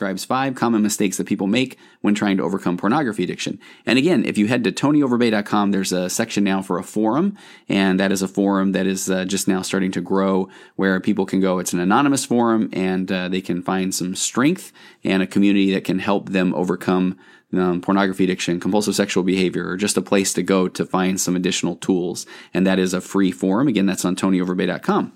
describes five common mistakes that people make when trying to overcome pornography addiction. And again, if you head to tonyoverbay.com, there's a section now for a forum, and that is a forum that is uh, just now starting to grow where people can go. It's an anonymous forum, and uh, they can find some strength and a community that can help them overcome um, pornography addiction, compulsive sexual behavior, or just a place to go to find some additional tools. And that is a free forum. Again, that's on tonyoverbay.com.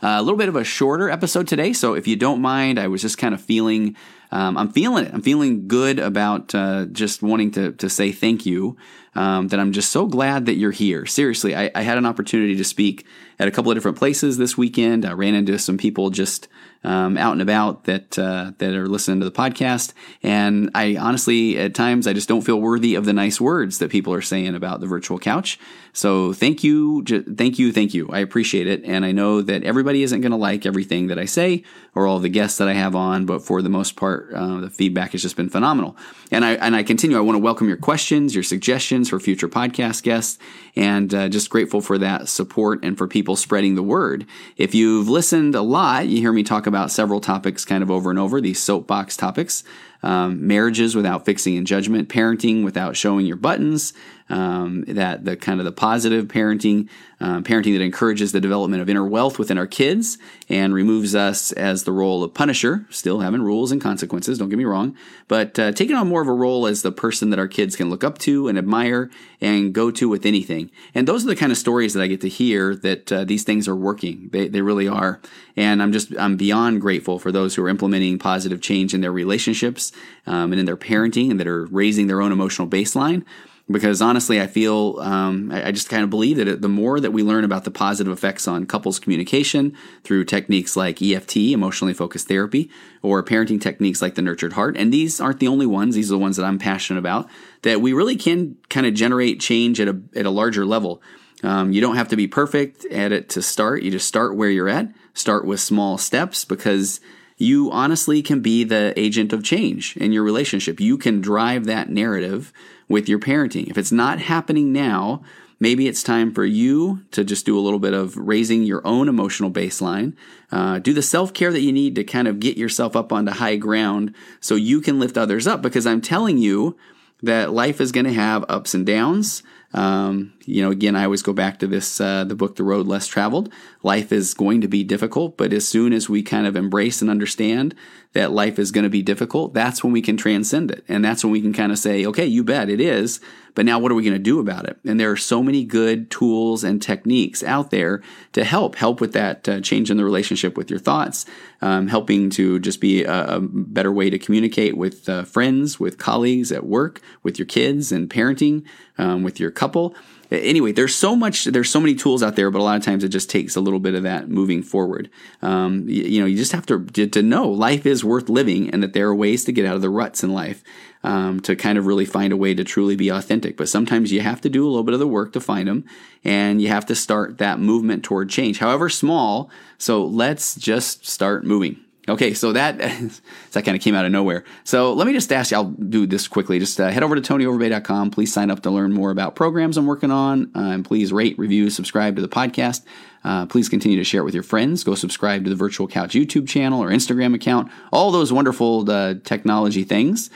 A little bit of a shorter episode today, so if you don't mind, I was just kind of feeling, um, I'm feeling it. I'm feeling good about uh, just wanting to to say thank you. Um, that I'm just so glad that you're here. Seriously, I, I, had an opportunity to speak at a couple of different places this weekend. I ran into some people just um, out and about that uh, that are listening to the podcast. And I honestly, at times, I just don't feel worthy of the nice words that people are saying about the virtual couch. So thank you, thank you, thank you. I appreciate it, and I know that everybody isn't going to like everything that I say or all the guests that I have on, but for the most part, uh, the feedback has just been phenomenal. And I and I continue. I want to welcome your questions, your suggestions for future podcast guests, and uh, just grateful for that support and for people spreading the word. If you've listened a lot, you hear me talk about several topics kind of over and over, these soapbox topics. Um, marriages without fixing in judgment, parenting without showing your buttons, um, that the kind of the positive parenting, um, parenting that encourages the development of inner wealth within our kids and removes us as the role of punisher, still having rules and consequences, don't get me wrong, but uh, taking on more of a role as the person that our kids can look up to and admire and go to with anything. And those are the kind of stories that I get to hear that uh, these things are working. They, they really are. And I'm just, I'm beyond grateful for those who are implementing positive change in their relationships um, and in their parenting and that are raising their own emotional baseline because honestly, I feel um, I, I, just kind of believe that the more that we learn about the positive effects on couples communication through techniques like EFT, emotionally focused therapy, or parenting techniques like the nurtured heart, and these aren't the only ones; these are the ones that I'm passionate about. That we really can kind of generate change at a at a larger level. Um, you don't have to be perfect at it to start. You just start where you're at. Start with small steps because you honestly can be the agent of change in your relationship. You can drive that narrative with your parenting. If it's not happening now, maybe it's time for you to just do a little bit of raising your own emotional baseline. Uh, do the self care that you need to kind of get yourself up onto high ground so you can lift others up. Because I'm telling you that life is going to have ups and downs. Um, you know, again, I always go back to this uh, the book, The Road Less Traveled. Life is going to be difficult, but as soon as we kind of embrace and understand that life is going to be difficult, that's when we can transcend it. And that's when we can kind of say, okay, you bet it is. But now what are we going to do about it? And there are so many good tools and techniques out there to help, help with that uh, change in the relationship with your thoughts, um, helping to just be a, a, better way to communicate with uh, friends, with colleagues at work, with your kids and parenting, um, with your couple anyway, there's so much, there's so many tools out there, but a lot of times it just takes a little bit of that moving forward. Um, you, you, know, you just have to to know life is worth living, and that there are ways to get out of the ruts in life. Um, to kind of really find a way to truly be authentic. But sometimes you have to do a little bit of the work to find them, and you have to start that movement toward change, however small. So let's just start moving. Okay, so that that kind of came out of nowhere. So let me just ask you, I'll do this quickly. Just uh, head over to tonyoverbay.com. Please sign up to learn more about programs I'm working on. Uh, and please rate, review, subscribe to the podcast. Uh, please continue to share it with your friends. Go subscribe to the Virtual Couch YouTube channel or Instagram account. All those wonderful uh, technology things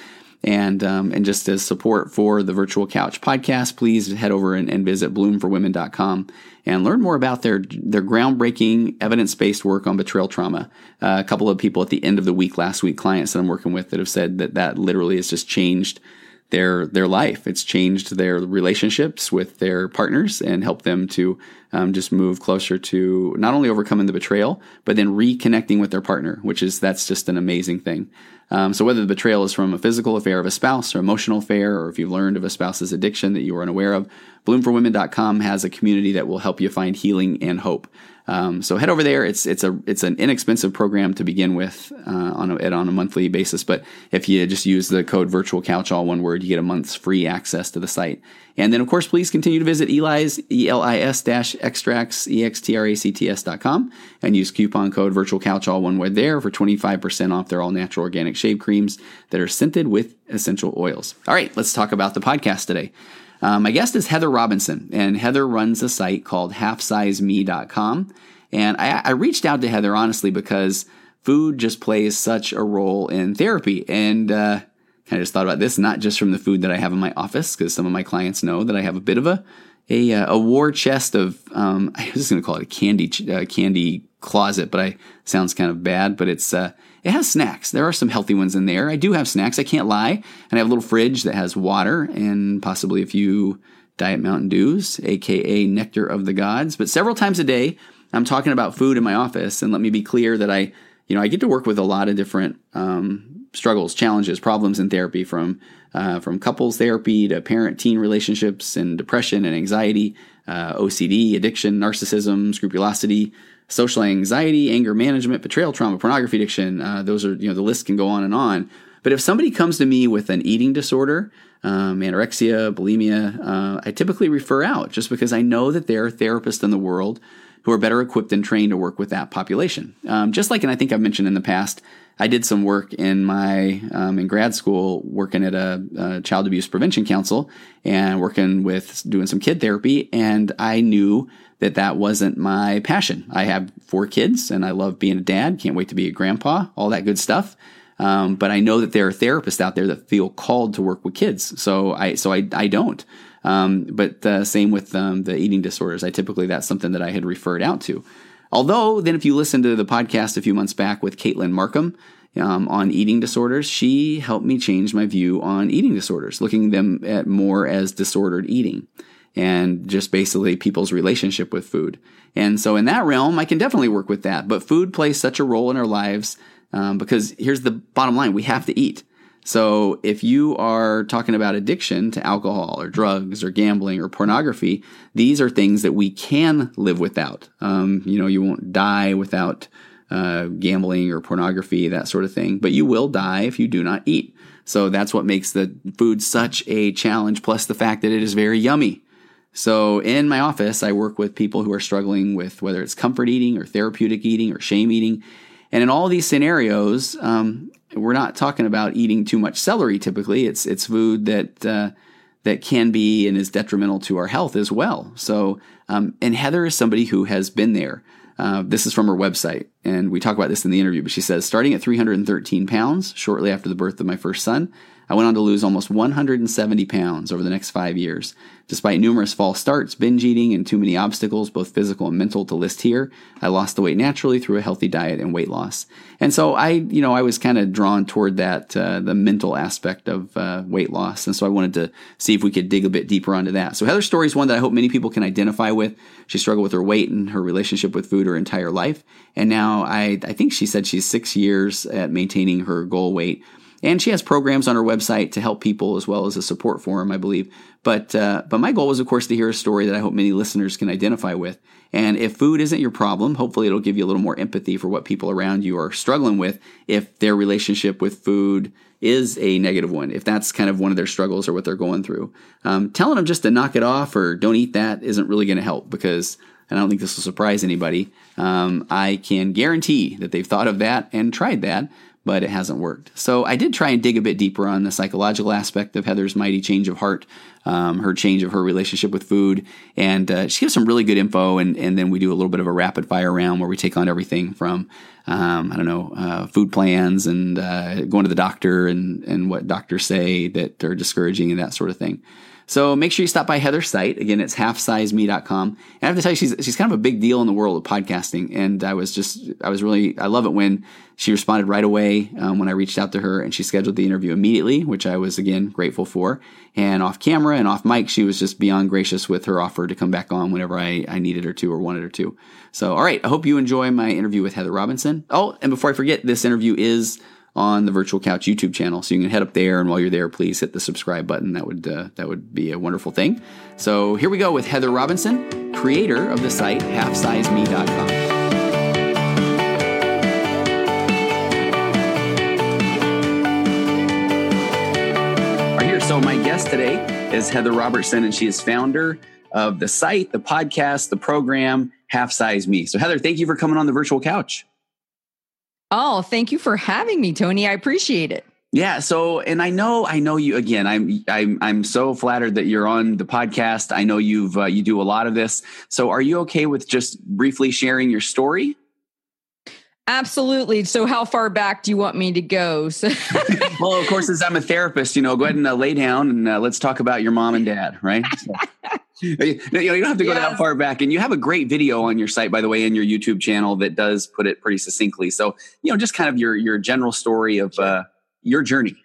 and um, and just as support for the Virtual Couch podcast, please head over and, and visit bloomforwomen.com and learn more about their their groundbreaking evidence based work on betrayal trauma. Uh, a couple of people at the end of the week last week, clients that I'm working with, that have said that that literally has just changed their their life. It's changed their relationships with their partners and helped them to um, just move closer to not only overcoming the betrayal, but then reconnecting with their partner, which is that's just an amazing thing. Um, so whether the betrayal is from a physical affair of a spouse or emotional affair, or if you've learned of a spouse's addiction that you are unaware of, bloomforwomen.com has a community that will help you find healing and hope. Um, so head over there. It's it's a it's an inexpensive program to begin with uh, on a, on a monthly basis. But if you just use the code Virtual Couch, all one word, you get a month's free access to the site. And then of course, please continue to visit Eli's E L I S dash extracts e x t r a c t s dot com and use coupon code Virtual Couch, all one word there for twenty five percent off their all natural organic shave creams that are scented with essential oils. All right, let's talk about the podcast today. Um, my guest is Heather Robinson, and Heather runs a site called halfsizeme.com. And I, I reached out to Heather honestly because food just plays such a role in therapy. And uh, just thought about this, not just from the food that I have in my office, because some of my clients know that I have a bit of a a, uh, a war chest of um, I was just going to call it a candy uh, candy closet, but I sounds kind of bad. But it's uh, it has snacks. There are some healthy ones in there. I do have snacks. I can't lie. And I have a little fridge that has water and possibly a few Diet Mountain Dews, aka Nectar of the Gods. But several times a day, I'm talking about food in my office. And let me be clear that I, you know, I get to work with a lot of different um, struggles, challenges, problems in therapy from uh, from couples therapy to parent teen relationships and depression and anxiety, uh, OCD, addiction, narcissism, scrupulosity, social anxiety, anger management, betrayal trauma, pornography addiction. Uh, those are, you know, the list can go on and on. But if somebody comes to me with an eating disorder, um, anorexia, bulimia, uh, I typically refer out just because I know that there are therapists in the world who are better equipped and trained to work with that population. Um, just like, and I think I've mentioned in the past, I did some work in my um, in grad school working at a, a, child abuse prevention council and working with doing some kid therapy, and I knew that that wasn't my passion. I have four kids and I love being a dad. Can't wait to be a grandpa. All that good stuff. Um, but I know that there are therapists out there that feel called to work with kids. So I so I I don't. Um, but same with um, the eating disorders. I typically that's something that I had referred out to. Although then, if you listen to the podcast a few months back with Caitlin Markham um, on eating disorders, she helped me change my view on eating disorders, looking them at more as disordered eating and just basically people's relationship with food. And so in that realm, I can definitely work with that. But food plays such a role in our lives um, because here's the bottom line: we have to eat. So if you are talking about addiction to alcohol or drugs or gambling or pornography, these are things that we can live without. Um, you know, you won't die without uh, gambling or pornography, that sort of thing, but you will die if you do not eat. So that's what makes the food such a challenge, plus the fact that it is very yummy. So in my office, I work with people who are struggling with whether it's comfort eating or therapeutic eating or shame eating. And in all these scenarios, um, we're not talking about eating too much celery. Typically, it's it's food that uh, that can be and is detrimental to our health as well. So, um, and Heather is somebody who has been there. Uh, this is from her website, and we talk about this in the interview. But she says, starting at 313 pounds, shortly after the birth of my first son, I went on to lose almost 170 pounds over the next five years. Despite numerous false starts, binge eating, and too many obstacles, both physical and mental, to list here, I lost the weight naturally through a healthy diet and weight loss. And so I, you know, I was kind of drawn toward that, uh, the mental aspect of uh, weight loss. And so I wanted to see if we could dig a bit deeper onto that. So Heather's story is one that I hope many people can identify with. She struggled with her weight and her relationship with food her entire life. And now I, I think she said she's six years at maintaining her goal weight and she has programs on her website to help people as well as a support forum, I believe. But uh, but my goal was, of course, to hear a story that I hope many listeners can identify with. And if food isn't your problem, hopefully it'll give you a little more empathy for what people around you are struggling with. If their relationship with food is a negative one, if that's kind of one of their struggles or what they're going through, um, telling them just to knock it off or don't eat that isn't really going to help because. And I don't think this will surprise anybody. Um, I can guarantee that they've thought of that and tried that, but it hasn't worked. So I did try and dig a bit deeper on the psychological aspect of Heather's mighty change of heart, um, her change of her relationship with food, and uh, she gives some really good info. And, and then we do a little bit of a rapid fire round where we take on everything from um, I don't know uh, food plans and uh, going to the doctor and and what doctors say that are discouraging and that sort of thing. So make sure you stop by Heather's site. Again, it's halfsizeme.com. And I have to tell you, she's, she's kind of a big deal in the world of podcasting. And I was just, I was really, I love it when she responded right away um, when I reached out to her and she scheduled the interview immediately, which I was again grateful for. And off camera and off mic, she was just beyond gracious with her offer to come back on whenever I, I needed her to or wanted her to. So, all right. I hope you enjoy my interview with Heather Robinson. Oh, and before I forget, this interview is on the Virtual Couch YouTube channel. So you can head up there, and while you're there, please hit the subscribe button. That would uh, that would be a wonderful thing. So here we go with Heather Robinson, creator of the site halfsizeme.com. Right here, so my guest today is Heather Robertson, and she is founder of the site, the podcast, the program Half Size Me. So Heather, thank you for coming on the virtual couch. Oh, thank you for having me, Tony. I appreciate it. Yeah. So, and I know, I know you again. I'm, I'm, I'm so flattered that you're on the podcast. I know you've, uh, you do a lot of this. So, are you okay with just briefly sharing your story? Absolutely. So, how far back do you want me to go? So- well, of course, as I'm a therapist, you know, go ahead and uh, lay down and uh, let's talk about your mom and dad, right? So, you, you don't have to go yes. that far back. And you have a great video on your site, by the way, in your YouTube channel that does put it pretty succinctly. So, you know, just kind of your your general story of uh, your journey.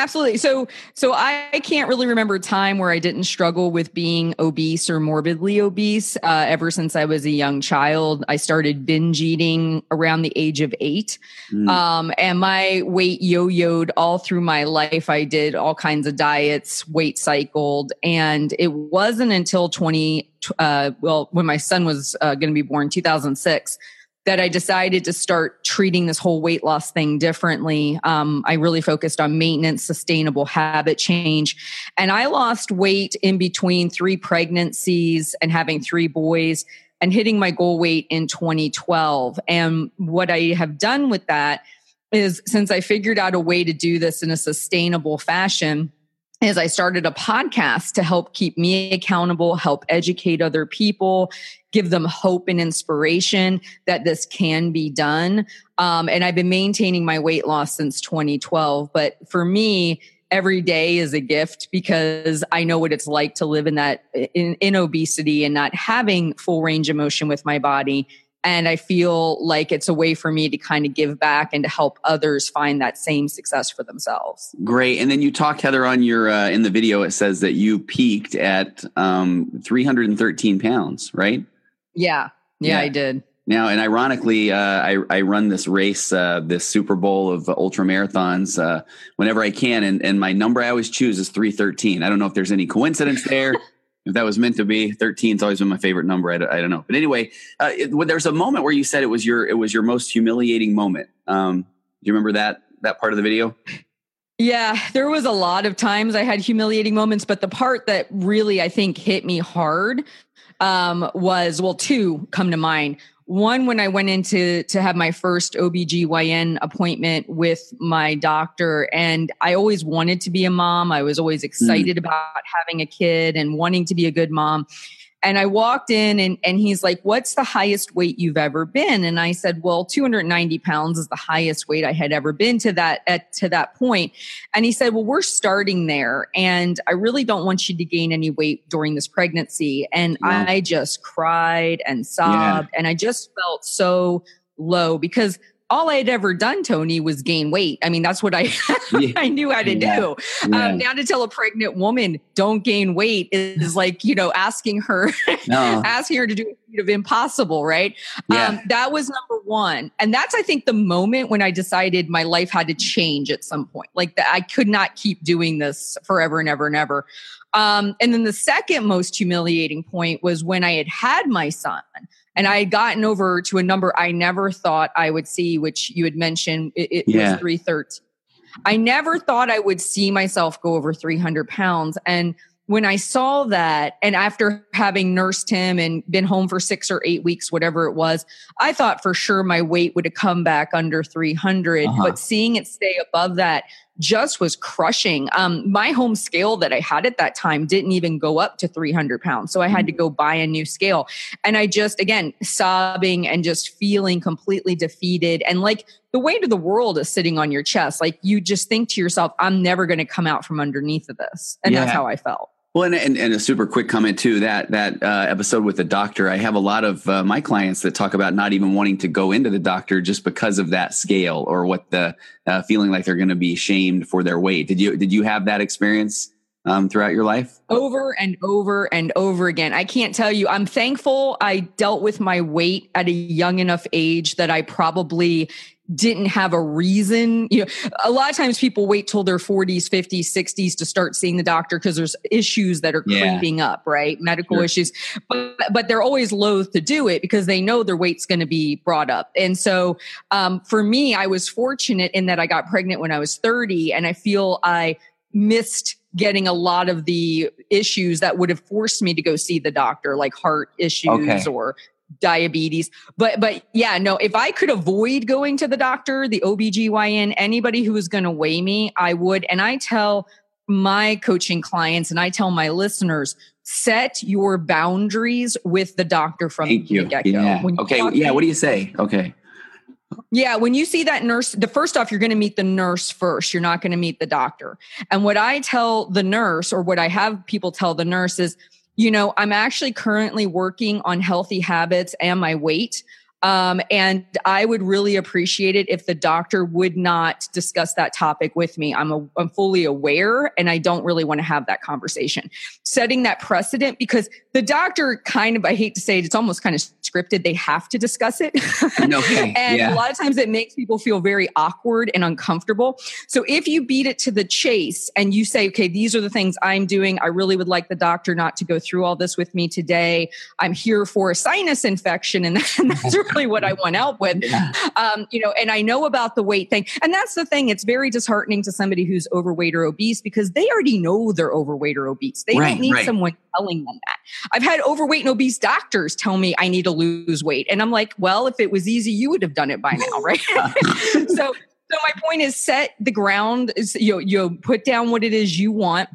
Absolutely. So, so I can't really remember a time where I didn't struggle with being obese or morbidly obese. Uh, ever since I was a young child, I started binge eating around the age of eight, mm. um, and my weight yo-yoed all through my life. I did all kinds of diets, weight cycled, and it wasn't until twenty, uh, well, when my son was uh, going to be born, two thousand six that I decided to start treating this whole weight loss thing differently. Um, I really focused on maintenance, sustainable habit change. And I lost weight in between three pregnancies and having three boys and hitting my goal weight in 2012. And what I have done with that is since I figured out a way to do this in a sustainable fashion, is I started a podcast to help keep me accountable, help educate other people, give them hope and inspiration that this can be done. Um, and I've been maintaining my weight loss since 2012. But for me, every day is a gift because I know what it's like to live in that in, in obesity and not having full range of motion with my body and I feel like it's a way for me to kind of give back and to help others find that same success for themselves. Great. And then you talk, Heather, on your uh, in the video. It says that you peaked at um, 313 pounds, right? Yeah. yeah, yeah, I did. Now, and ironically, uh, I, I run this race, uh, this Super Bowl of ultra marathons, uh, whenever I can, and, and my number I always choose is three thirteen. I don't know if there's any coincidence there. if that was meant to be 13's always been my favorite number I, I don't know but anyway uh, it, there's a moment where you said it was your it was your most humiliating moment um, do you remember that that part of the video yeah there was a lot of times i had humiliating moments but the part that really i think hit me hard um, was well two come to mind. One when i went into to have my first obgyn appointment with my doctor and i always wanted to be a mom. I was always excited mm. about having a kid and wanting to be a good mom and I walked in and, and he's like, What's the highest weight you've ever been? And I said, Well, 290 pounds is the highest weight I had ever been to that at to that point. And he said, Well, we're starting there. And I really don't want you to gain any weight during this pregnancy. And wow. I just cried and sobbed yeah. and I just felt so low because all I had ever done, Tony, was gain weight. I mean, that's what I yeah. I knew how to yeah. do. Yeah. Um, now to tell a pregnant woman don't gain weight is like you know asking her no. asking her to do a feat of impossible, right? Um, that was number one, and that's I think the moment when I decided my life had to change at some point. Like that, I could not keep doing this forever and ever and ever. Um, and then the second most humiliating point was when I had had my son. And I had gotten over to a number I never thought I would see, which you had mentioned it, it yeah. was 313. I never thought I would see myself go over 300 pounds. And when I saw that, and after having nursed him and been home for six or eight weeks, whatever it was, I thought for sure my weight would have come back under 300. Uh-huh. But seeing it stay above that just was crushing. Um, my home scale that I had at that time didn't even go up to 300 pounds. So I had to go buy a new scale. And I just, again, sobbing and just feeling completely defeated. And like the weight of the world is sitting on your chest. Like you just think to yourself, I'm never going to come out from underneath of this. And yeah. that's how I felt. Well, and, and, and, a super quick comment too that that uh, episode with the doctor. I have a lot of uh, my clients that talk about not even wanting to go into the doctor just because of that scale or what the uh, feeling like they're going to be shamed for their weight. Did you did you have that experience um, throughout your life? Over and over and over again. I can't tell you. I'm thankful I dealt with my weight at a young enough age that I probably didn't have a reason. You know, a lot of times people wait till their 40s, 50s, 60s to start seeing the doctor because there's issues that are yeah. creeping up, right? Medical sure. issues. But but they're always loath to do it because they know their weight's going to be brought up. And so um, for me, I was fortunate in that I got pregnant when I was 30 and I feel I missed getting a lot of the issues that would have forced me to go see the doctor like heart issues okay. or diabetes. But but yeah, no, if I could avoid going to the doctor, the OBGYN, anybody who was going to weigh me, I would. And I tell my coaching clients and I tell my listeners, set your boundaries with the doctor from Thank the get go. Yeah. Okay. Yeah. What do you say? Okay. Yeah, when you see that nurse, the first off, you're going to meet the nurse first. You're not going to meet the doctor. And what I tell the nurse, or what I have people tell the nurse is, you know, I'm actually currently working on healthy habits and my weight. Um, and I would really appreciate it if the doctor would not discuss that topic with me. I'm, a, I'm fully aware and I don't really want to have that conversation. Setting that precedent because the doctor kind of, I hate to say it, it's almost kind of scripted. They have to discuss it. Okay. and yeah. a lot of times it makes people feel very awkward and uncomfortable. So if you beat it to the chase and you say, okay, these are the things I'm doing. I really would like the doctor not to go through all this with me today. I'm here for a sinus infection and that's really what I want help with. Yeah. Um, you know, and I know about the weight thing. And that's the thing. It's very disheartening to somebody who's overweight or obese because they already know they're overweight or obese. They right, don't need right. someone telling them that. I've had overweight and obese doctors tell me I need to lose weight. And I'm like, well, if it was easy, you would have done it by now, right? so so my point is set the ground is you know, you put down what it is you want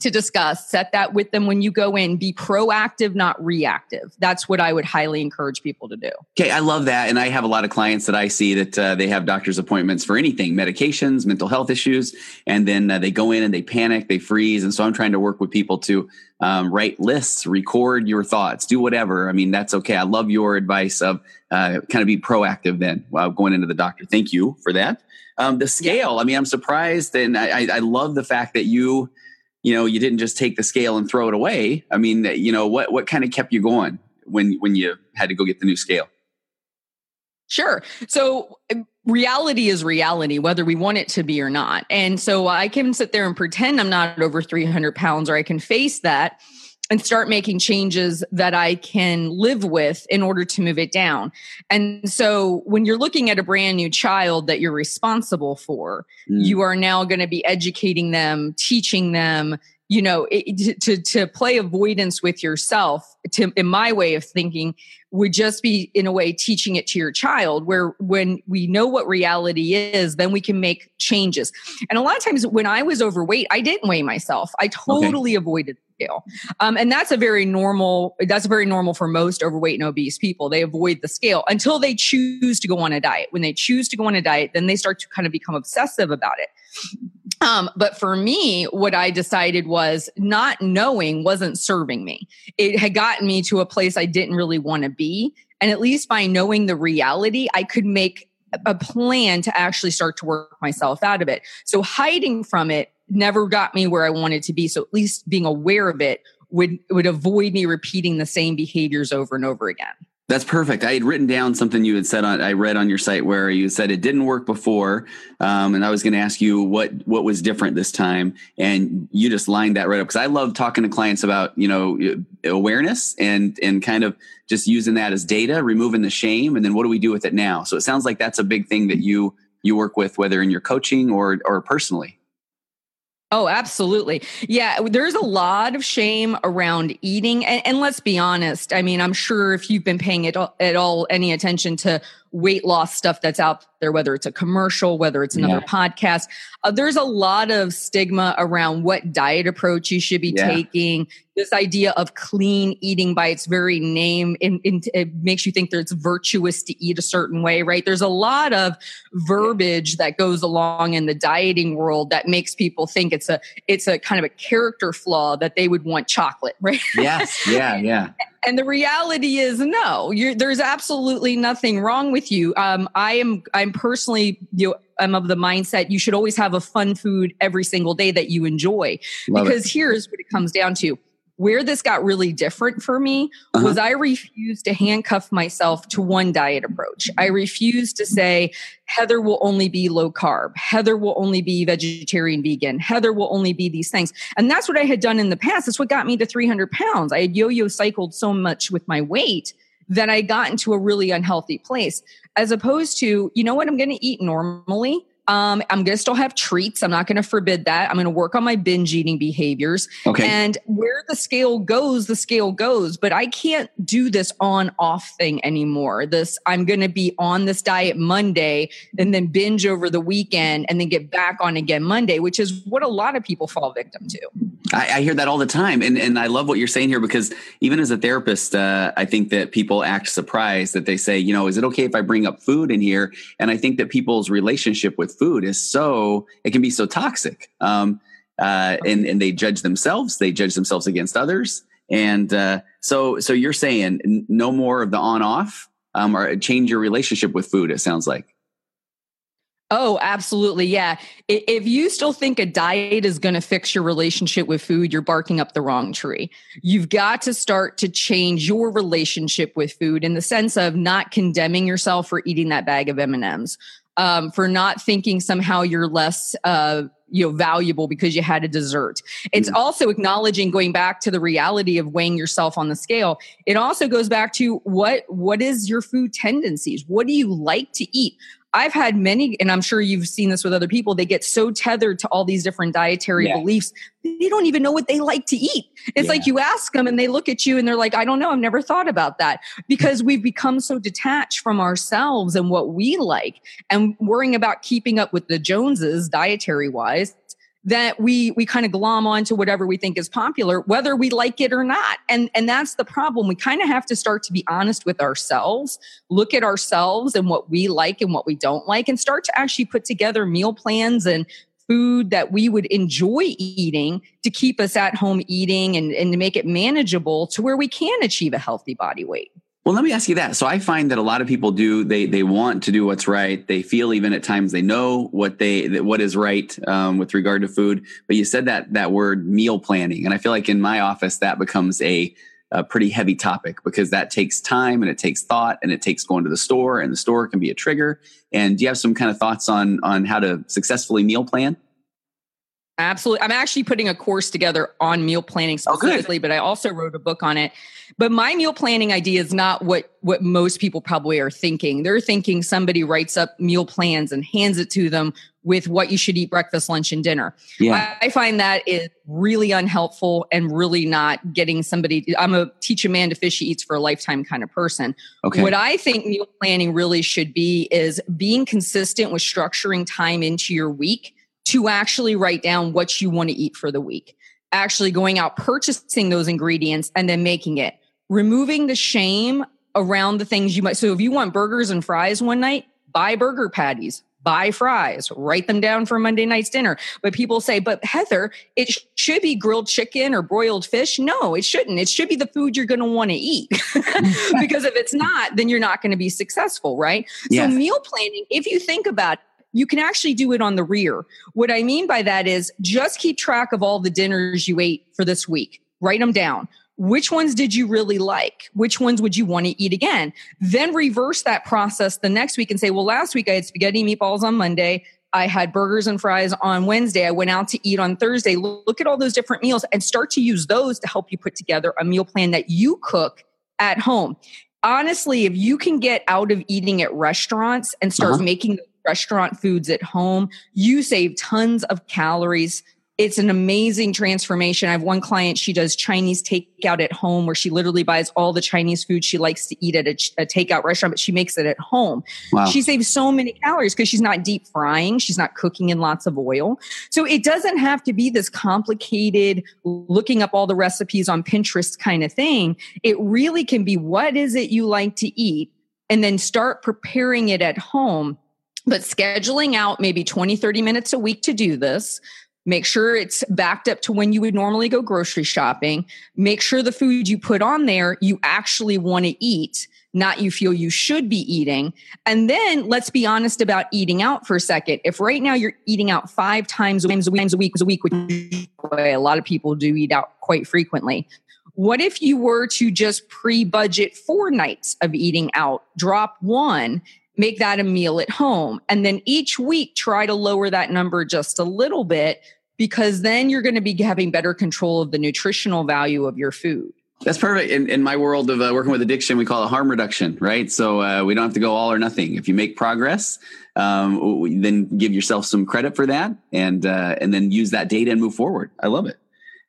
to discuss. Set that with them when you go in. Be proactive, not reactive. That's what I would highly encourage people to do. Okay, I love that. And I have a lot of clients that I see that uh, they have doctor's appointments for anything medications, mental health issues. And then uh, they go in and they panic, they freeze. And so I'm trying to work with people to um, write lists, record your thoughts, do whatever. I mean, that's okay. I love your advice of uh, kind of be proactive then while going into the doctor. Thank you for that. Um, the scale, I mean, I'm surprised and I, I love the fact that you you know you didn't just take the scale and throw it away i mean you know what what kind of kept you going when when you had to go get the new scale Sure. So uh, reality is reality, whether we want it to be or not. And so I can sit there and pretend I'm not over 300 pounds, or I can face that and start making changes that I can live with in order to move it down. And so when you're looking at a brand new child that you're responsible for, mm. you are now going to be educating them, teaching them, you know, it, to, to play avoidance with yourself, to, in my way of thinking, would just be in a way teaching it to your child where when we know what reality is then we can make changes and a lot of times when i was overweight i didn't weigh myself i totally okay. avoided scale. Um, and that's a very normal, that's very normal for most overweight and obese people. They avoid the scale until they choose to go on a diet. When they choose to go on a diet, then they start to kind of become obsessive about it. Um, but for me, what I decided was not knowing wasn't serving me. It had gotten me to a place I didn't really want to be. And at least by knowing the reality, I could make a plan to actually start to work myself out of it. So hiding from it never got me where I wanted to be. So at least being aware of it would would avoid me repeating the same behaviors over and over again. That's perfect. I had written down something you had said on. I read on your site where you said it didn't work before, um, and I was going to ask you what what was different this time, and you just lined that right up. Because I love talking to clients about you know awareness and and kind of just using that as data, removing the shame, and then what do we do with it now? So it sounds like that's a big thing that you you work with, whether in your coaching or or personally. Oh, absolutely. Yeah, there's a lot of shame around eating. And, and, let's be honest. I mean, I'm sure if you've been paying it at all any attention to weight loss stuff that's out there, whether it's a commercial, whether it's another yeah. podcast. Uh, there's a lot of stigma around what diet approach you should be yeah. taking. This idea of clean eating by its very name, in, in, it makes you think that it's virtuous to eat a certain way, right? There's a lot of verbiage that goes along in the dieting world that makes people think it's a it's a kind of a character flaw that they would want chocolate, right? Yes, yeah, yeah. And the reality is, no, there's absolutely nothing wrong with you. Um, I am, I'm personally, you know, I'm of the mindset you should always have a fun food every single day that you enjoy. Love because it. here's what it comes down to where this got really different for me uh-huh. was I refused to handcuff myself to one diet approach. I refused to say, Heather will only be low carb. Heather will only be vegetarian vegan. Heather will only be these things. And that's what I had done in the past. That's what got me to 300 pounds. I had yo yo cycled so much with my weight that I got into a really unhealthy place, as opposed to, you know what, I'm going to eat normally. Um, I'm going to still have treats. I'm not going to forbid that. I'm going to work on my binge eating behaviors. Okay. And where the scale goes, the scale goes. But I can't do this on off thing anymore. This, I'm going to be on this diet Monday and then binge over the weekend and then get back on again Monday, which is what a lot of people fall victim to. I, I, hear that all the time, and and I love what you're saying here because even as a therapist, uh, I think that people act surprised that they say, you know, is it okay if I bring up food in here? And I think that people's relationship with food is so it can be so toxic, um, uh, and and they judge themselves, they judge themselves against others, and uh, so so you're saying no more of the on off, um, or change your relationship with food. It sounds like. Oh, absolutely. Yeah. If you still think a diet is going to fix your relationship with food, you're barking up the wrong tree. You've got to start to change your relationship with food in the sense of not condemning yourself for eating that bag of M&Ms, um, for not thinking somehow you're less, uh, you know, valuable because you had a dessert. It's mm-hmm. also acknowledging going back to the reality of weighing yourself on the scale. It also goes back to what, what is your food tendencies? What do you like to eat? I've had many, and I'm sure you've seen this with other people, they get so tethered to all these different dietary yeah. beliefs, they don't even know what they like to eat. It's yeah. like you ask them and they look at you and they're like, I don't know, I've never thought about that because we've become so detached from ourselves and what we like and worrying about keeping up with the Joneses dietary wise that we we kind of glom onto whatever we think is popular whether we like it or not. And and that's the problem. We kind of have to start to be honest with ourselves look at ourselves and what we like and what we don't like and start to actually put together meal plans and food that we would enjoy eating to keep us at home eating and, and to make it manageable to where we can achieve a healthy body weight well, let me ask you that. So I find that a lot of people do they they want to do what's right. They feel even at times they know what they what is right um, with regard to food. But you said that that word meal planning, and I feel like in my office that becomes a, a pretty heavy topic because that takes time and it takes thought and it takes going to the store, and the store can be a trigger. And do you have some kind of thoughts on on how to successfully meal plan? Absolutely. I'm actually putting a course together on meal planning oh, specifically, oh, but I also wrote a book on it. But my meal planning idea is not what what most people probably are thinking. They're thinking somebody writes up meal plans and hands it to them with what you should eat breakfast, lunch, and dinner. Yeah. I, I find that is really unhelpful and really not getting somebody. I'm a teach a man to fish he eats for a lifetime kind of person. Okay. What I think meal planning really should be is being consistent with structuring time into your week to actually write down what you want to eat for the week, actually going out purchasing those ingredients and then making it, removing the shame around the things you might. So if you want burgers and fries one night, buy burger patties, buy fries, write them down for Monday night's dinner. But people say, but Heather, it sh- should be grilled chicken or broiled fish. No, it shouldn't. It should be the food you're going to want to eat. because if it's not, then you're not going to be successful, right? Yes. So meal planning, if you think about you can actually do it on the rear. What I mean by that is just keep track of all the dinners you ate for this week. Write them down. Which ones did you really like? Which ones would you want to eat again? Then reverse that process the next week and say, well, last week I had spaghetti meatballs on Monday. I had burgers and fries on Wednesday. I went out to eat on Thursday. Look at all those different meals and start to use those to help you put together a meal plan that you cook at home. Honestly, if you can get out of eating at restaurants and start uh-huh. making restaurant foods at home, you save tons of calories. It's an amazing transformation. I have one client, she does Chinese takeout at home where she literally buys all the Chinese food she likes to eat at a, a takeout restaurant, but she makes it at home. Wow. She saves so many calories because she's not deep frying. She's not cooking in lots of oil. So it doesn't have to be this complicated looking up all the recipes on Pinterest kind of thing. It really can be what is it you like to eat? And then start preparing it at home but scheduling out maybe 20, 30 minutes a week to do this. Make sure it's backed up to when you would normally go grocery shopping. Make sure the food you put on there you actually want to eat, not you feel you should be eating. And then let's be honest about eating out for a second. If right now you're eating out five times a week, a week, a week, which a lot of people do eat out quite frequently. What if you were to just pre budget four nights of eating out, drop one, make that a meal at home. And then each week, try to lower that number just a little bit because then you're going to be having better control of the nutritional value of your food. That's perfect. In, in my world of uh, working with addiction, we call it harm reduction, right? So uh, we don't have to go all or nothing. If you make progress, um, then give yourself some credit for that, and uh, and then use that data and move forward. I love it.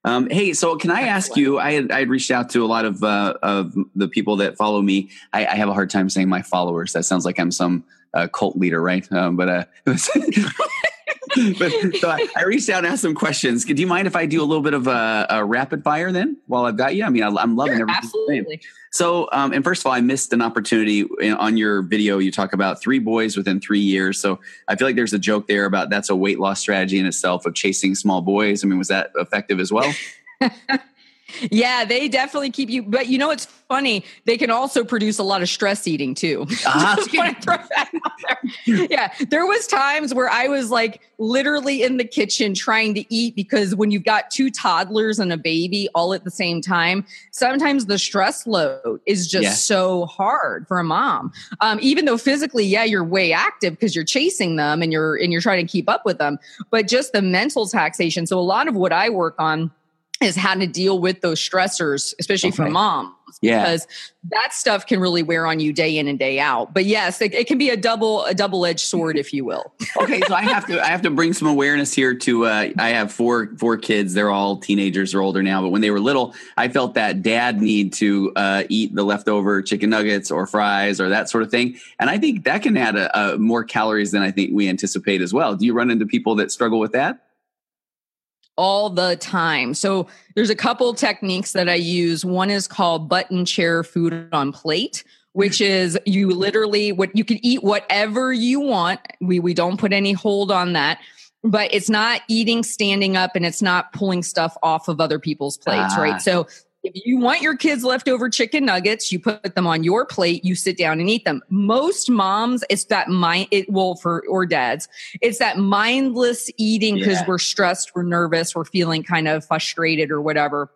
Um, hey, so can I ask you? I had, I had reached out to a lot of uh, of the people that follow me. I, I, have a hard time saying my followers. That sounds like I'm some uh, cult leader, right? Um, but uh, but so I, I, reached out and asked some questions. Do you mind if I do a little bit of a, a rapid fire then while I've got you? I mean, I, am loving sure, everything. Absolutely. So, um, and first of all, I missed an opportunity in, on your video. You talk about three boys within three years. So I feel like there's a joke there about that's a weight loss strategy in itself of chasing small boys. I mean, was that effective as well? Yeah, they definitely keep you. But you know, it's funny. They can also produce a lot of stress eating too. Uh-huh. there. Yeah, there was times where I was like literally in the kitchen trying to eat because when you've got two toddlers and a baby all at the same time, sometimes the stress load is just yeah. so hard for a mom. Um, even though physically, yeah, you're way active because you're chasing them and you're and you're trying to keep up with them, but just the mental taxation. So a lot of what I work on is how to deal with those stressors, especially okay. for moms. Yeah. Because that stuff can really wear on you day in and day out. But yes, it, it can be a double a double edged sword, if you will. okay, so I have to I have to bring some awareness here to uh, I have four four kids. They're all teenagers or older now, but when they were little, I felt that dad need to uh, eat the leftover chicken nuggets or fries or that sort of thing, and I think that can add a, a more calories than I think we anticipate as well. Do you run into people that struggle with that? All the time. So there's a couple techniques that I use. One is called button chair food on plate, which is you literally what you can eat whatever you want. We we don't put any hold on that. But it's not eating standing up and it's not pulling stuff off of other people's plates, ah. right? So if you want your kids leftover chicken nuggets, you put them on your plate, you sit down and eat them. Most moms, it's that mind, it will for, or dads, it's that mindless eating because yeah. we're stressed, we're nervous, we're feeling kind of frustrated or whatever.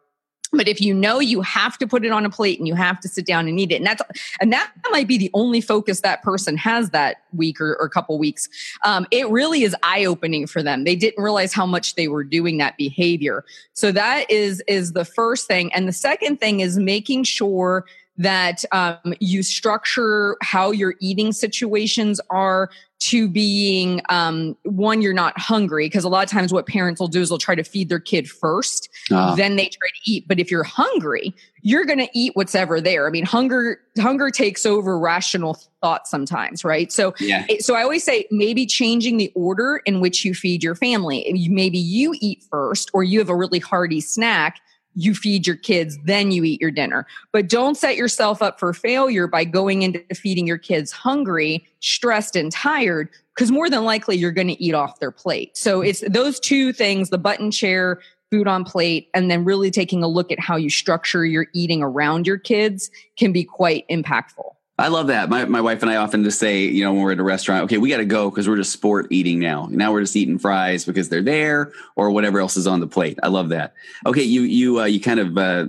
But if you know you have to put it on a plate and you have to sit down and eat it, and that's and that might be the only focus that person has that week or, or couple weeks. Um, it really is eye opening for them. They didn't realize how much they were doing that behavior. So that is is the first thing, and the second thing is making sure that um, you structure how your eating situations are to being um, one you're not hungry because a lot of times what parents will do is they'll try to feed their kid first uh. then they try to eat but if you're hungry you're going to eat what's ever there i mean hunger hunger takes over rational thought sometimes right so yeah. so i always say maybe changing the order in which you feed your family maybe you eat first or you have a really hearty snack you feed your kids, then you eat your dinner. But don't set yourself up for failure by going into feeding your kids hungry, stressed, and tired, because more than likely you're going to eat off their plate. So it's those two things the button chair, food on plate, and then really taking a look at how you structure your eating around your kids can be quite impactful. I love that. My, my wife and I often just say, you know, when we're at a restaurant, okay, we got to go because we're just sport eating now. Now we're just eating fries because they're there or whatever else is on the plate. I love that. Okay, you you uh, you kind of uh,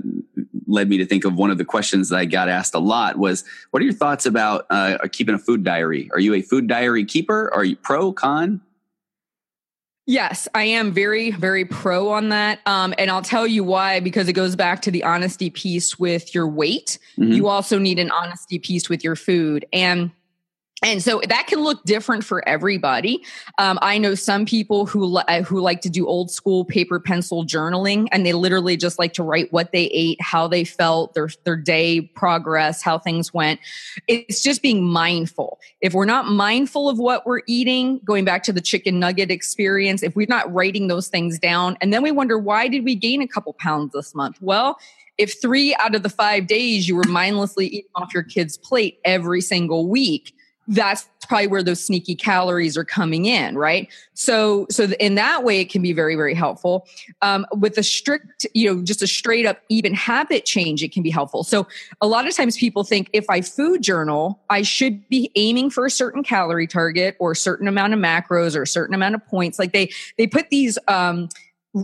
led me to think of one of the questions that I got asked a lot was, what are your thoughts about uh, keeping a food diary? Are you a food diary keeper? Are you pro con? Yes, I am very, very pro on that. Um, and I'll tell you why, because it goes back to the honesty piece with your weight. Mm-hmm. You also need an honesty piece with your food. And and so that can look different for everybody. Um, I know some people who uh, who like to do old school paper pencil journaling, and they literally just like to write what they ate, how they felt, their their day progress, how things went. It's just being mindful. If we're not mindful of what we're eating, going back to the chicken nugget experience, if we're not writing those things down, and then we wonder why did we gain a couple pounds this month? Well if three out of the five days you were mindlessly eating off your kid's plate every single week, that's probably where those sneaky calories are coming in right? So so in that way it can be very very helpful. Um, with a strict you know just a straight up even habit change it can be helpful. So a lot of times people think if i food journal i should be aiming for a certain calorie target or a certain amount of macros or a certain amount of points. Like they they put these um,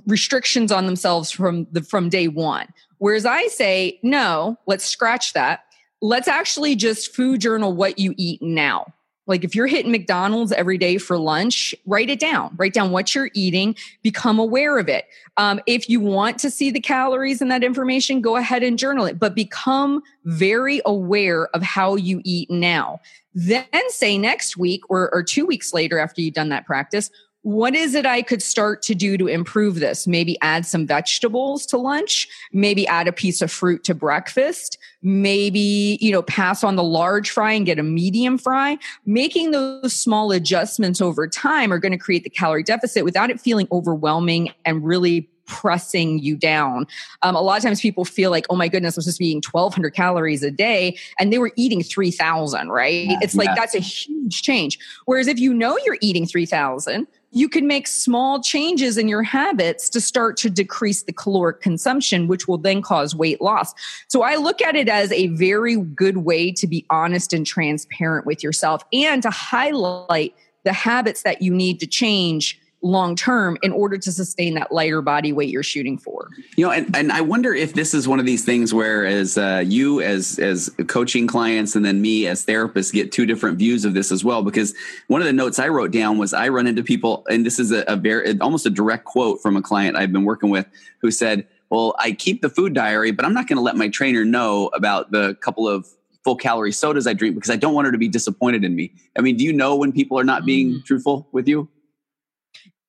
restrictions on themselves from the from day one. Whereas i say no let's scratch that let's actually just food journal what you eat now. Like if you're hitting McDonald's every day for lunch, write it down. Write down what you're eating. Become aware of it. Um, if you want to see the calories and that information, go ahead and journal it. But become very aware of how you eat now. Then say next week or, or two weeks later after you've done that practice, what is it I could start to do to improve this? Maybe add some vegetables to lunch, maybe add a piece of fruit to breakfast, maybe, you know, pass on the large fry and get a medium fry. Making those small adjustments over time are going to create the calorie deficit without it feeling overwhelming and really pressing you down. Um, a lot of times people feel like, oh my goodness, I'm supposed to be eating 1200 calories a day and they were eating 3000, right? Yeah, it's like yeah. that's a huge change. Whereas if you know you're eating 3000, you can make small changes in your habits to start to decrease the caloric consumption, which will then cause weight loss. So I look at it as a very good way to be honest and transparent with yourself and to highlight the habits that you need to change long term in order to sustain that lighter body weight you're shooting for. You know, and, and I wonder if this is one of these things where as uh, you as as coaching clients and then me as therapists get two different views of this as well because one of the notes I wrote down was I run into people and this is a, a very almost a direct quote from a client I've been working with who said, "Well, I keep the food diary, but I'm not going to let my trainer know about the couple of full calorie sodas I drink because I don't want her to be disappointed in me." I mean, do you know when people are not being mm. truthful with you?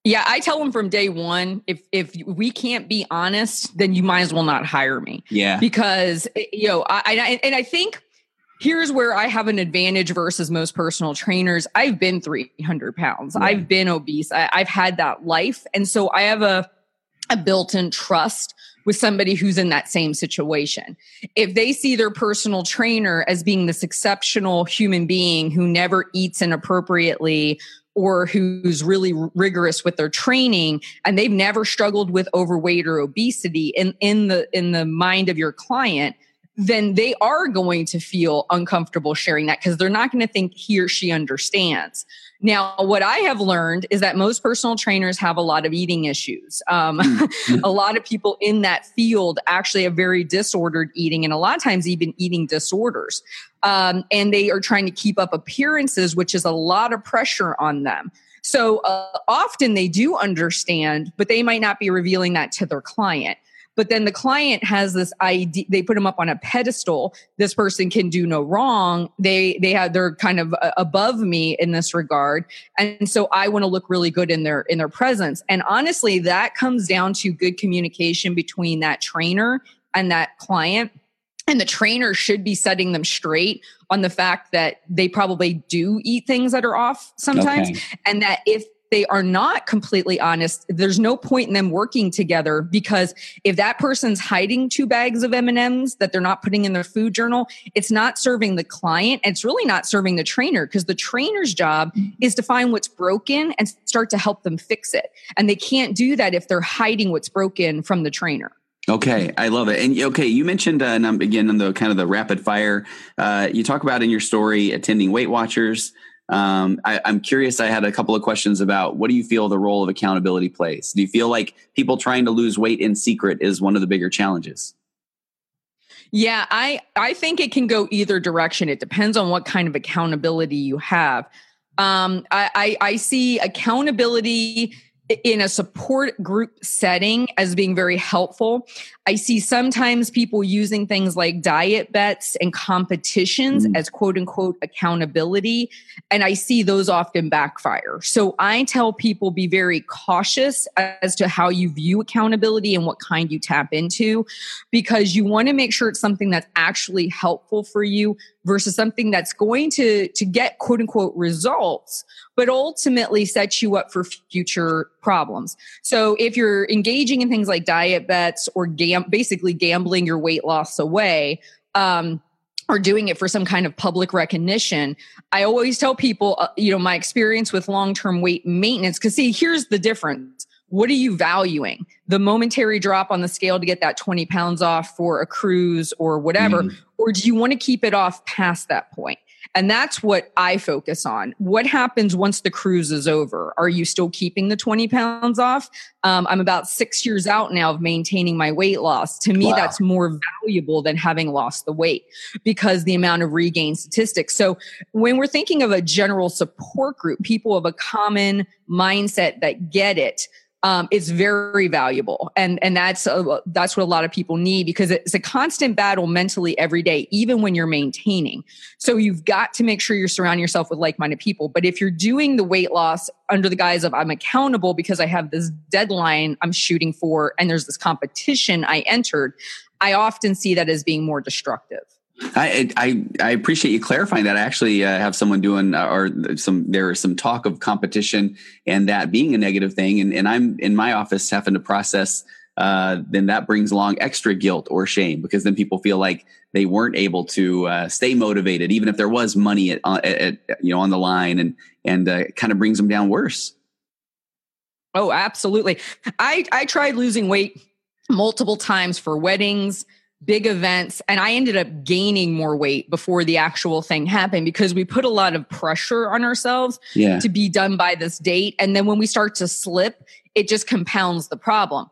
Yeah, I tell them from day one, if if we can't be honest, then you might as well not hire me. Yeah, because eh, you know, I, I and I think here's where I have an advantage versus most personal trainers. I've been 300 pounds. Yeah. I've been obese. I, I've had that life, and so I have a a built-in trust with somebody who's in that same situation. If they see their personal trainer as being this exceptional human being who never eats inappropriately, or who's really rigorous with their training and they've never struggled with overweight or obesity in, in the in the mind of your client then they are going to feel uncomfortable sharing that because they're not going to think he or she understands now, what I have learned is that most personal trainers have a lot of eating issues. Um, mm-hmm. a lot of people in that field actually have very disordered eating and a lot of times even eating disorders. Um, and they are trying to keep up appearances, which is a lot of pressure on them. So uh, often they do understand, but they might not be revealing that to their client. But then the client has this idea, they put them up on a pedestal. This person can do no wrong. They, they have, they're kind of uh, above me in this regard. And so I want to look really good in their, in their presence. And honestly, that comes down to good communication between that trainer and that client and the trainer should be setting them straight on the fact that they probably do eat things that are off sometimes okay. and that if they are not completely honest there's no point in them working together because if that person's hiding two bags of m&ms that they're not putting in their food journal it's not serving the client and it's really not serving the trainer because the trainer's job mm-hmm. is to find what's broken and start to help them fix it. And they can't do that if they're hiding what's broken from the trainer Okay, I love it. And okay, you mentioned, uh, and I'm again in the kind of the rapid fire. Uh, you talk about in your story attending Weight Watchers, um, I, I'm curious. I had a couple of questions about what do you feel the role of accountability plays? Do you feel like people trying to lose weight in secret is one of the bigger challenges? Yeah, I I think it can go either direction. It depends on what kind of accountability you have. Um, I, I, I see accountability in a support group setting as being very helpful. I see sometimes people using things like diet bets and competitions mm. as quote unquote accountability. And I see those often backfire. So I tell people be very cautious as to how you view accountability and what kind you tap into because you want to make sure it's something that's actually helpful for you versus something that's going to to get quote unquote results but ultimately sets you up for future problems so if you're engaging in things like diet bets or gam- basically gambling your weight loss away um, or doing it for some kind of public recognition i always tell people uh, you know my experience with long-term weight maintenance because see here's the difference what are you valuing? The momentary drop on the scale to get that 20 pounds off for a cruise or whatever? Mm. Or do you want to keep it off past that point? And that's what I focus on. What happens once the cruise is over? Are you still keeping the 20 pounds off? Um, I'm about six years out now of maintaining my weight loss. To me, wow. that's more valuable than having lost the weight because the amount of regain statistics. So when we're thinking of a general support group, people of a common mindset that get it, um, it's very valuable. And and that's a, that's what a lot of people need because it's a constant battle mentally every day even when you're maintaining. So you've got to make sure you're surrounding yourself with like-minded people. But if you're doing the weight loss under the guise of i'm accountable because i have this deadline i'm shooting for and there's this competition i entered i often see that as being more destructive I, I, I appreciate you clarifying that. I actually uh, have someone doing, uh, or some there is some talk of competition and that being a negative thing, and, and I'm in my office having to process. Uh, then that brings along extra guilt or shame because then people feel like they weren't able to uh, stay motivated, even if there was money at, uh, at, at you know on the line, and and uh, kind of brings them down worse. Oh, absolutely. I I tried losing weight multiple times for weddings big events and i ended up gaining more weight before the actual thing happened because we put a lot of pressure on ourselves yeah. to be done by this date and then when we start to slip it just compounds the problem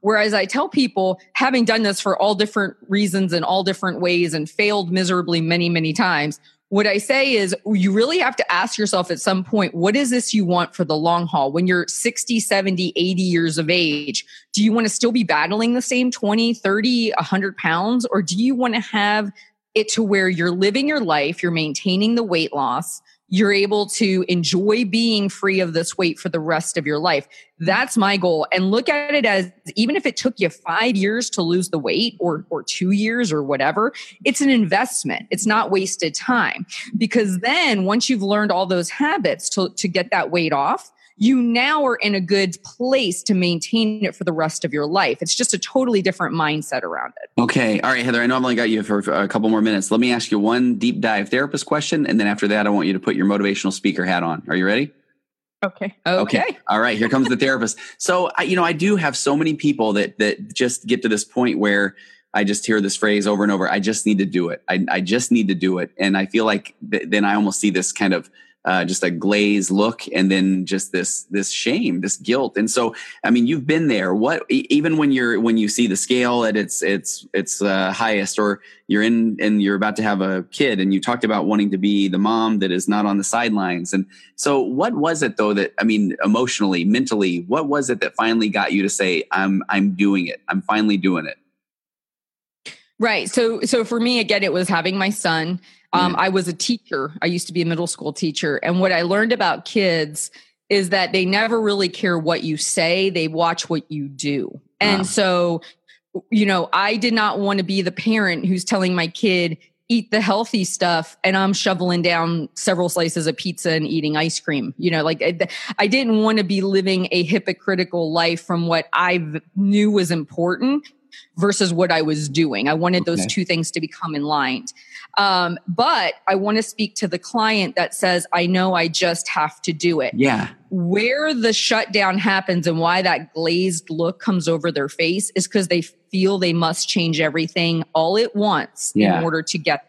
whereas i tell people having done this for all different reasons and all different ways and failed miserably many many times what I say is you really have to ask yourself at some point, what is this you want for the long haul? When you're 60, 70, 80 years of age, do you want to still be battling the same 20, 30, 100 pounds? Or do you want to have it to where you're living your life, you're maintaining the weight loss, you're able to enjoy being free of this weight for the rest of your life. That's my goal. And look at it as even if it took you five years to lose the weight or, or two years or whatever, it's an investment. It's not wasted time because then once you've learned all those habits to, to get that weight off, you now are in a good place to maintain it for the rest of your life. It's just a totally different mindset around it. Okay. All right, Heather, I know I've only got you for a couple more minutes. Let me ask you one deep dive therapist question. And then after that, I want you to put your motivational speaker hat on. Are you ready? Okay. okay. Okay. All right. Here comes the therapist. So, I, you know, I do have so many people that that just get to this point where I just hear this phrase over and over. I just need to do it. I, I just need to do it. And I feel like th- then I almost see this kind of uh, just a glazed look and then just this this shame this guilt. And so i mean you've been there. What even when you're when you see the scale at its its its uh, highest or you're in and you're about to have a kid and you talked about wanting to be the mom that is not on the sidelines. And so what was it though that i mean emotionally mentally what was it that finally got you to say i'm i'm doing it. I'm finally doing it right. So so for me again it was having my son um, I was a teacher. I used to be a middle school teacher. And what I learned about kids is that they never really care what you say, they watch what you do. And wow. so, you know, I did not want to be the parent who's telling my kid, eat the healthy stuff and I'm shoveling down several slices of pizza and eating ice cream. You know, like I, I didn't want to be living a hypocritical life from what I knew was important versus what I was doing. I wanted okay. those two things to become in line. Um, but I want to speak to the client that says, I know I just have to do it. Yeah. Where the shutdown happens and why that glazed look comes over their face is because they feel they must change everything all at once yeah. in order to get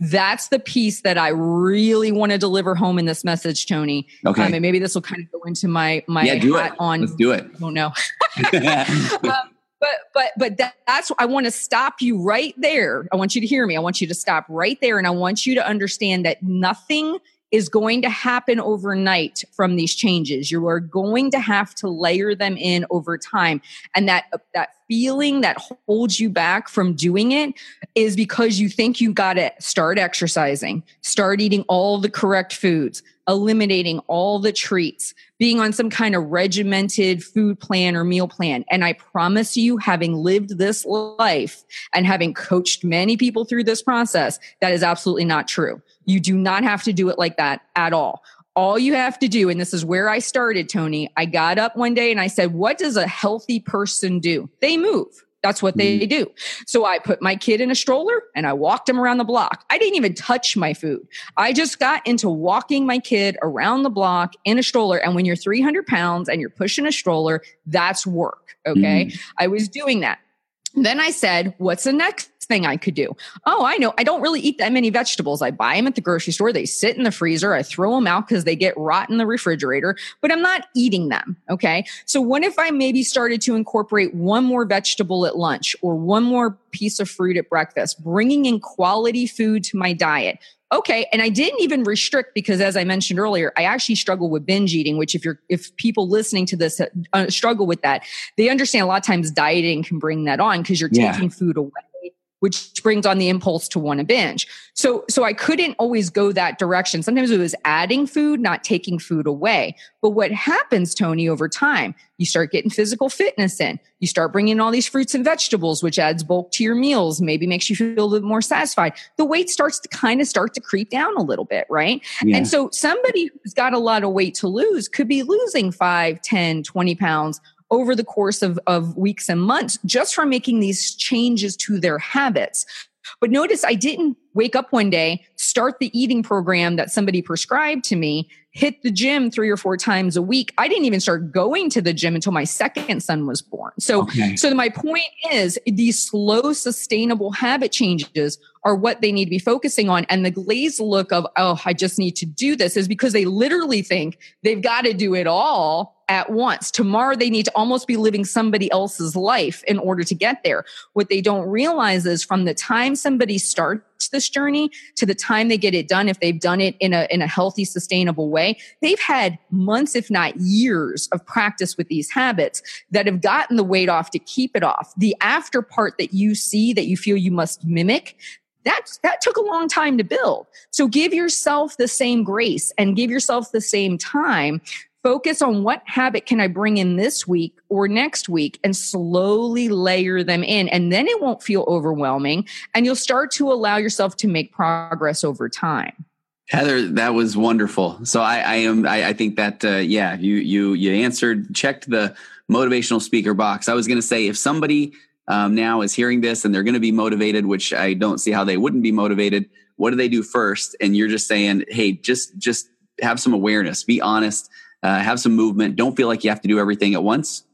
that's the piece that I really want to deliver home in this message, Tony. Okay. Um, and maybe this will kind of go into my my yeah, do hat it. on. Let's do it. Oh no. um, but but but that, that's I want to stop you right there. I want you to hear me. I want you to stop right there and I want you to understand that nothing is going to happen overnight from these changes. You are going to have to layer them in over time. And that that feeling that holds you back from doing it is because you think you got to start exercising, start eating all the correct foods, eliminating all the treats, being on some kind of regimented food plan or meal plan. And I promise you, having lived this life and having coached many people through this process, that is absolutely not true. You do not have to do it like that at all. All you have to do, and this is where I started, Tony, I got up one day and I said, What does a healthy person do? They move. That's what they mm. do. So I put my kid in a stroller and I walked him around the block. I didn't even touch my food. I just got into walking my kid around the block in a stroller. And when you're 300 pounds and you're pushing a stroller, that's work. Okay. Mm. I was doing that. Then I said, what's the next thing I could do? Oh, I know. I don't really eat that many vegetables. I buy them at the grocery store. They sit in the freezer. I throw them out because they get rot in the refrigerator, but I'm not eating them. Okay. So what if I maybe started to incorporate one more vegetable at lunch or one more piece of fruit at breakfast, bringing in quality food to my diet? Okay. And I didn't even restrict because as I mentioned earlier, I actually struggle with binge eating, which if you're, if people listening to this uh, struggle with that, they understand a lot of times dieting can bring that on because you're yeah. taking food away which brings on the impulse to want to binge. So, so I couldn't always go that direction. Sometimes it was adding food, not taking food away. But what happens, Tony, over time, you start getting physical fitness in. You start bringing all these fruits and vegetables, which adds bulk to your meals, maybe makes you feel a little bit more satisfied. The weight starts to kind of start to creep down a little bit, right? Yeah. And so somebody who's got a lot of weight to lose could be losing 5, 10, 20 pounds over the course of, of weeks and months just from making these changes to their habits. But notice I didn't wake up one day, start the eating program that somebody prescribed to me, hit the gym three or four times a week. I didn't even start going to the gym until my second son was born. So, okay. so my point is these slow, sustainable habit changes are what they need to be focusing on. And the glazed look of, oh, I just need to do this is because they literally think they've got to do it all at once. Tomorrow they need to almost be living somebody else's life in order to get there. What they don't realize is from the time somebody starts this journey to the time they get it done, if they've done it in a, in a healthy, sustainable way, they've had months, if not years of practice with these habits that have gotten the weight off to keep it off. The after part that you see that you feel you must mimic, that that took a long time to build so give yourself the same grace and give yourself the same time focus on what habit can I bring in this week or next week and slowly layer them in. And then it won't feel overwhelming and you'll start to allow yourself to make progress over time. Heather, that was wonderful. So I, I am, I, I, think that, uh, yeah, you, you, you answered, checked the motivational speaker box. I was going to say, if somebody um, now is hearing this and they're going to be motivated, which I don't see how they wouldn't be motivated. What do they do first? And you're just saying, Hey, just, just have some awareness, be honest, uh, have some movement. Don't feel like you have to do everything at once.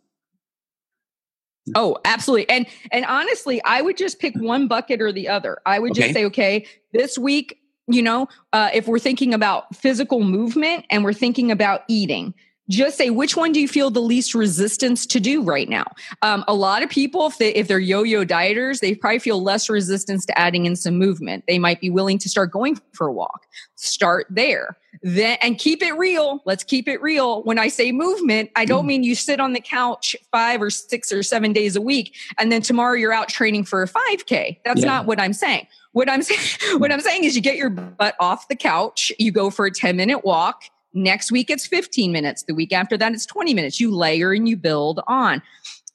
Oh, absolutely. And and honestly, I would just pick one bucket or the other. I would okay. just say, okay, this week, you know, uh, if we're thinking about physical movement and we're thinking about eating, just say which one do you feel the least resistance to do right now? Um, a lot of people if, they, if they're yo-yo dieters they probably feel less resistance to adding in some movement. They might be willing to start going for a walk. Start there. Then and keep it real. Let's keep it real. When i say movement i don't mean you sit on the couch five or six or seven days a week and then tomorrow you're out training for a 5k that's yeah. not what i'm saying. What i'm saying what i'm saying is you get your butt off the couch you go for a 10 minute walk Next week, it's 15 minutes. The week after that, it's 20 minutes. You layer and you build on.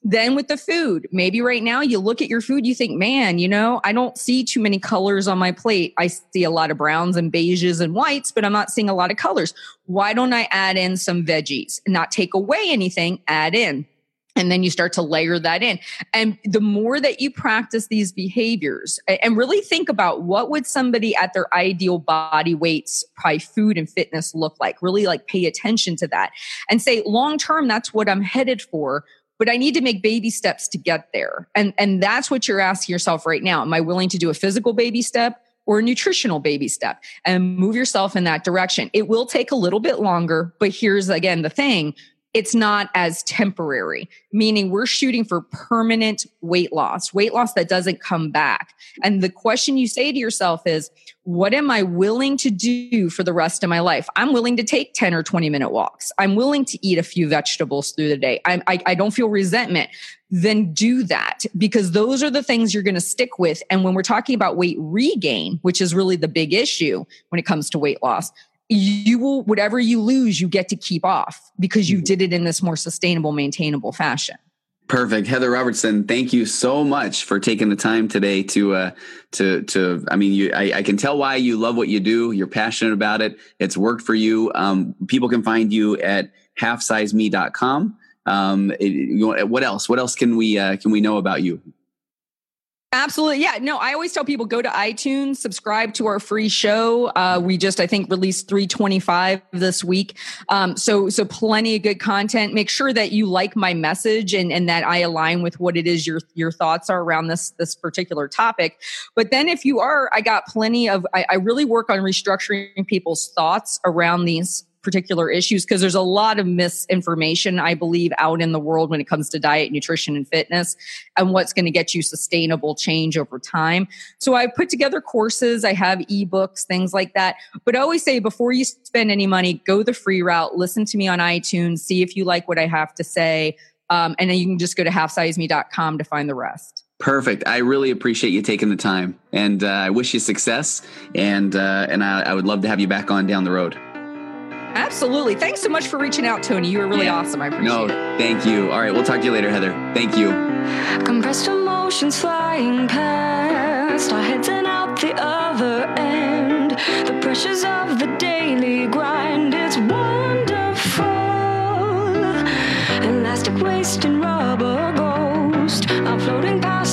Then with the food, maybe right now you look at your food, you think, man, you know, I don't see too many colors on my plate. I see a lot of browns and beiges and whites, but I'm not seeing a lot of colors. Why don't I add in some veggies? Not take away anything, add in and then you start to layer that in. And the more that you practice these behaviors and really think about what would somebody at their ideal body weights probably food and fitness look like. Really like pay attention to that and say long term that's what i'm headed for but i need to make baby steps to get there. And and that's what you're asking yourself right now. Am i willing to do a physical baby step or a nutritional baby step? And move yourself in that direction. It will take a little bit longer, but here's again the thing it's not as temporary, meaning we're shooting for permanent weight loss, weight loss that doesn't come back. And the question you say to yourself is, what am I willing to do for the rest of my life? I'm willing to take 10 or 20 minute walks. I'm willing to eat a few vegetables through the day. I, I, I don't feel resentment. Then do that because those are the things you're going to stick with. And when we're talking about weight regain, which is really the big issue when it comes to weight loss, you will whatever you lose you get to keep off because you mm-hmm. did it in this more sustainable maintainable fashion Perfect, Heather Robertson. Thank you so much for taking the time today to uh, to to. I mean, you. I, I, can tell why you love what you do. You're passionate about it. It's worked for you. Um, people can find you at halfsizeme.com. Um, it, you, what else? What else can we uh, can we know about you? Absolutely. Yeah. No, I always tell people go to iTunes, subscribe to our free show. Uh, we just, I think, released 325 this week. Um, so, so plenty of good content. Make sure that you like my message and, and that I align with what it is your, your thoughts are around this, this particular topic. But then if you are, I got plenty of, I, I really work on restructuring people's thoughts around these particular issues because there's a lot of misinformation, I believe, out in the world when it comes to diet, nutrition, and fitness and what's going to get you sustainable change over time. So I put together courses, I have ebooks, things like that. But I always say before you spend any money, go the free route, listen to me on iTunes, see if you like what I have to say. Um, and then you can just go to halfsizeme.com to find the rest. Perfect. I really appreciate you taking the time, and uh, I wish you success. And uh, and I, I, would love to have you back on down the road. Absolutely. Thanks so much for reaching out, Tony. You were really yeah. awesome. I appreciate no, it. No, thank you. All right, we'll talk to you later, Heather. Thank you. Compressed emotions flying past, our heads and out the other end. The pressures of the daily grind. It's wonderful. Elastic waste and rubber ghost are floating past